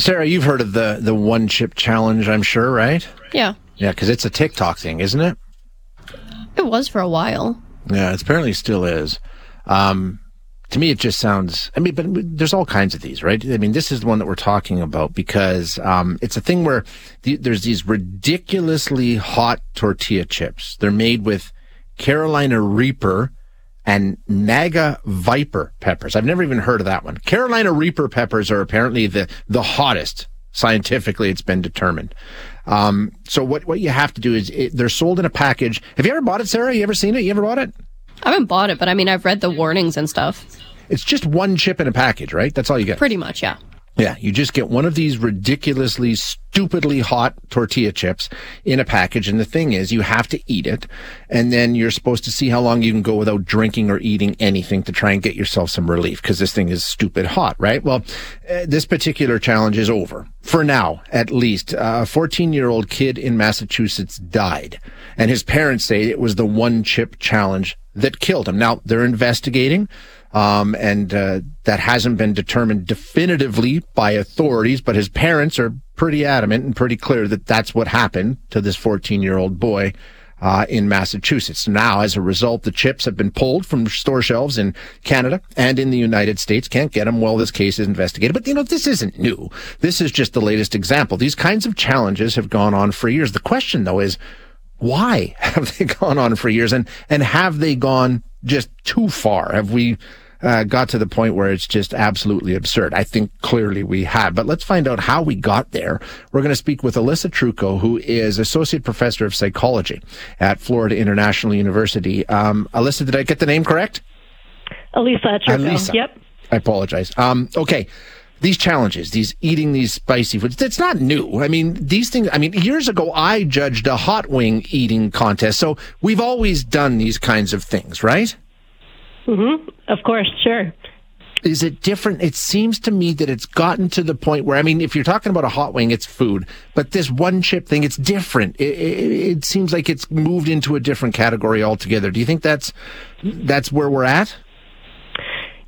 Sarah, you've heard of the, the one chip challenge, I'm sure, right? Yeah. Yeah, because it's a TikTok thing, isn't it? It was for a while. Yeah, it apparently still is. Um, to me, it just sounds, I mean, but there's all kinds of these, right? I mean, this is the one that we're talking about because, um, it's a thing where the, there's these ridiculously hot tortilla chips. They're made with Carolina Reaper and Naga Viper peppers. I've never even heard of that one. Carolina Reaper peppers are apparently the, the hottest scientifically it's been determined. Um, so what, what you have to do is it, they're sold in a package. Have you ever bought it, Sarah? You ever seen it? You ever bought it? I haven't bought it, but I mean, I've read the warnings and stuff. It's just one chip in a package, right? That's all you get. Pretty much, yeah. Yeah, you just get one of these ridiculously, stupidly hot tortilla chips in a package. And the thing is, you have to eat it. And then you're supposed to see how long you can go without drinking or eating anything to try and get yourself some relief because this thing is stupid hot, right? Well, uh, this particular challenge is over for now, at least. Uh, a 14 year old kid in Massachusetts died and his parents say it was the one chip challenge that killed him. Now they're investigating. Um, and uh, that hasn't been determined definitively by authorities, but his parents are pretty adamant and pretty clear that that's what happened to this 14 year old boy. Uh, in Massachusetts. Now, as a result, the chips have been pulled from store shelves in Canada and in the United States. Can't get them while this case is investigated. But, you know, this isn't new. This is just the latest example. These kinds of challenges have gone on for years. The question, though, is why have they gone on for years and, and have they gone just too far? Have we uh, got to the point where it's just absolutely absurd. I think clearly we have, but let's find out how we got there. We're going to speak with Elisa Trucco, who is associate professor of psychology at Florida International University. Um, Elisa, did I get the name correct? Elisa Trucco. Elisa. Yep. I apologize. Um, okay these challenges, these eating these spicy foods, that's not new. I mean, these things, I mean, years ago, I judged a hot wing eating contest. So we've always done these kinds of things, right? Mm-hmm. Of course, sure. Is it different? It seems to me that it's gotten to the point where, I mean, if you're talking about a hot wing, it's food, but this one chip thing, it's different. It, it, it seems like it's moved into a different category altogether. Do you think that's, that's where we're at?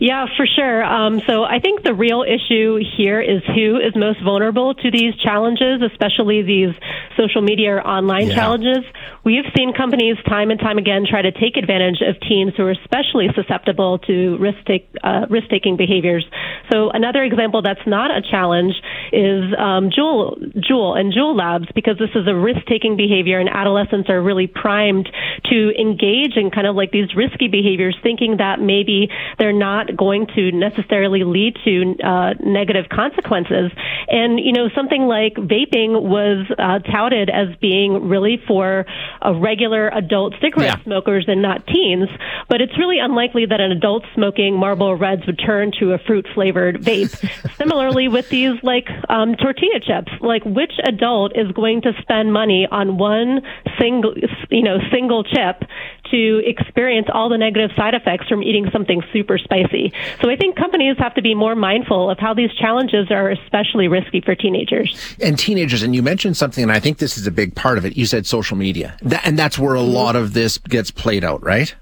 Yeah, for sure. Um, so I think the real issue here is who is most vulnerable to these challenges, especially these social media or online yeah. challenges. We have seen companies time and time again try to take advantage of teens who are especially susceptible to risk take, uh, risk taking behaviors. So another example that's not a challenge is um, Juul, Juul and Juul Labs because this is a risk taking behavior and adolescents are really primed to engage in kind of like these risky behaviors, thinking that maybe they're not going to necessarily lead to uh, negative consequences. And, you know, something like vaping was uh, touted as being really for uh, regular adult cigarette yeah. smokers and not teens. But it's really unlikely that an adult smoking Marlboro Reds would turn to a fruit flavored vape. Similarly, with these like um, tortilla chips, like which adult is going to spend money on one single, you know, single chip to experience all the negative side effects from eating something super spicy. So I think companies have to be more mindful of how these challenges are especially risky for teenagers. And teenagers, and you mentioned something, and I think this is a big part of it. You said social media, that, and that's where a lot of this gets played out, right?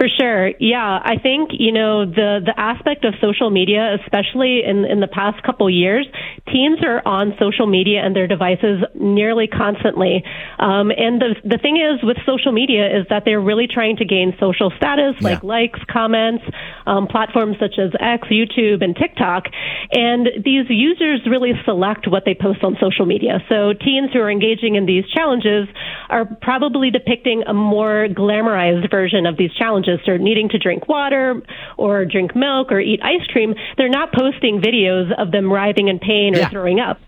For sure. Yeah. I think, you know, the, the aspect of social media, especially in, in the past couple years, teens are on social media and their devices nearly constantly. Um, and the, the thing is with social media is that they're really trying to gain social status yeah. like likes, comments, um, platforms such as X, YouTube, and TikTok. And these users really select what they post on social media. So teens who are engaging in these challenges are probably depicting a more glamorized version of these challenges just are needing to drink water or drink milk or eat ice cream, they're not posting videos of them writhing in pain or yeah. throwing up.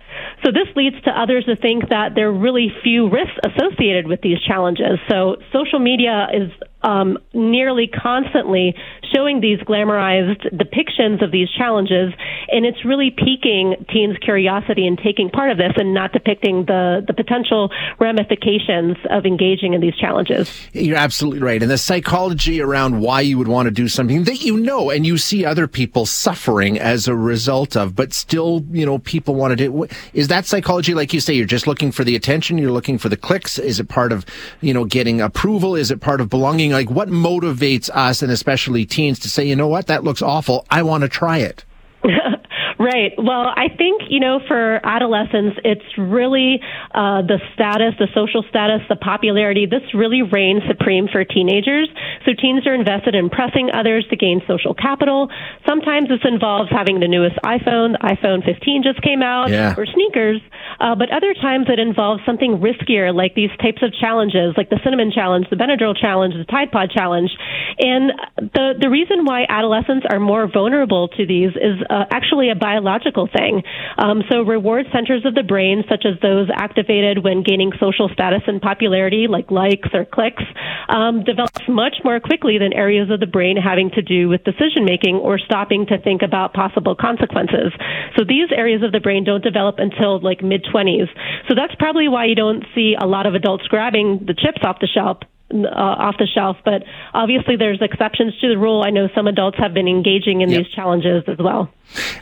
So this leads to others to think that there are really few risks associated with these challenges. So social media is um, nearly constantly showing these glamorized depictions of these challenges, and it's really piquing teens' curiosity in taking part of this and not depicting the, the potential ramifications of engaging in these challenges. You're absolutely right. And the psychology around why you would want to do something that you know and you see other people suffering as a result of, but still, you know, people want to do. Is that psychology, like you say, you're just looking for the attention, you're looking for the clicks? Is it part of, you know, getting approval? Is it part of belonging? Like what motivates us and especially teens to say, you know what, that looks awful. I want to try it. Right. Well, I think, you know, for adolescents, it's really uh, the status, the social status, the popularity. This really reigns supreme for teenagers. So teens are invested in pressing others to gain social capital. Sometimes this involves having the newest iPhone. The iPhone 15 just came out, yeah. or sneakers. Uh, but other times it involves something riskier, like these types of challenges, like the Cinnamon Challenge, the Benadryl Challenge, the Tide Pod Challenge. And the, the reason why adolescents are more vulnerable to these is uh, actually a biological thing. Um, so reward centers of the brain, such as those activated when gaining social status and popularity, like likes or clicks, um, develops much more quickly than areas of the brain having to do with decision making or stopping to think about possible consequences. So these areas of the brain don't develop until like mid 20s. So that's probably why you don't see a lot of adults grabbing the chips off the shelf uh, off the shelf. But obviously, there's exceptions to the rule. I know some adults have been engaging in yep. these challenges as well.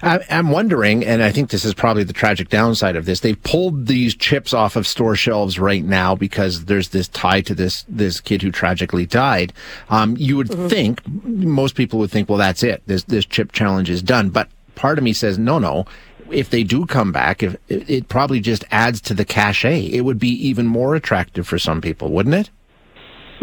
I'm wondering, and I think this is probably the tragic downside of this. They've pulled these chips off of store shelves right now because there's this tie to this this kid who tragically died. Um, you would mm-hmm. think most people would think, well, that's it. This this chip challenge is done. But part of me says, no, no if they do come back, if it probably just adds to the cachet, it would be even more attractive for some people, wouldn't it?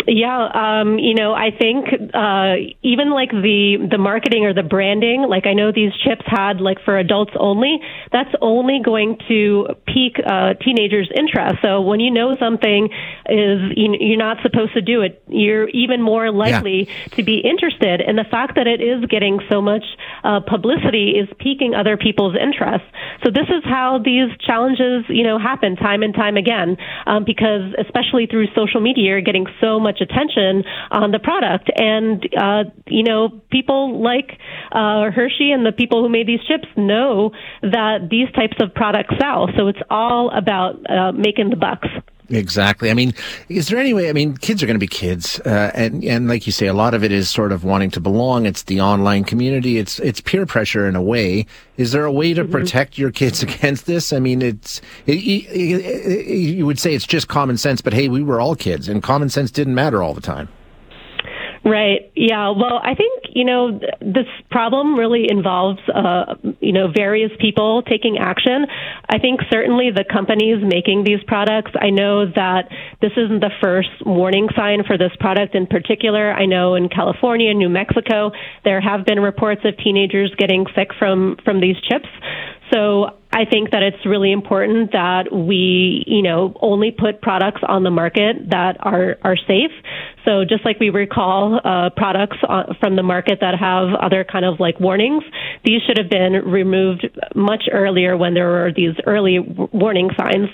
Yeah, um, you know, I think uh, even like the the marketing or the branding, like I know these chips had like for adults only. That's only going to pique uh, teenagers' interest. So when you know something is you're not supposed to do it, you're even more likely yeah. to be interested. And the fact that it is getting so much uh, publicity is piquing other people's interest. So this is how these challenges, you know, happen time and time again, um, because especially through social media, you're getting so much attention on the product. And, uh, you know, people like uh, Hershey and the people who made these chips know that these types of products sell. So it's all about uh, making the bucks. Exactly. I mean, is there any way? I mean, kids are going to be kids, uh, and and like you say, a lot of it is sort of wanting to belong. It's the online community. It's it's peer pressure in a way. Is there a way to mm-hmm. protect your kids against this? I mean, it's it, it, it, you would say it's just common sense, but hey, we were all kids, and common sense didn't matter all the time. Right. Yeah. Well, I think, you know, this problem really involves, uh, you know, various people taking action. I think certainly the companies making these products, I know that this isn't the first warning sign for this product in particular. I know in California, New Mexico, there have been reports of teenagers getting sick from, from these chips. So I think that it's really important that we, you know, only put products on the market that are, are safe. So just like we recall uh, products uh, from the market that have other kind of like warnings, these should have been removed much earlier when there were these early warning signs.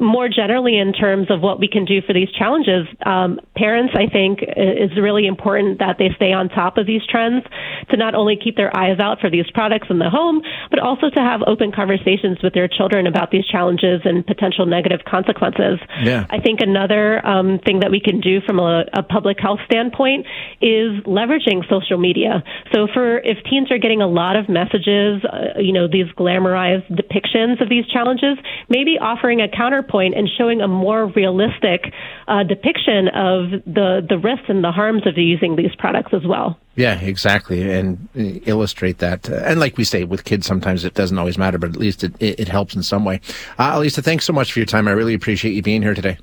More generally, in terms of what we can do for these challenges, um, parents, I think, is really important that they stay on top of these trends to not only keep their eyes out for these products in the home, but also to have open conversations with their children about these challenges and potential negative consequences. Yeah. I think another um, thing that we can do from a a, public health standpoint is leveraging social media. So for if teens are getting a lot of messages, uh, you know, these glamorized depictions of these challenges, maybe offering a counterpoint and showing a more realistic uh, depiction of the the risks and the harms of using these products as well. Yeah, exactly, and illustrate that. And like we say, with kids, sometimes it doesn't always matter, but at least it, it, it helps in some way. Uh, Elisa, thanks so much for your time. I really appreciate you being here today.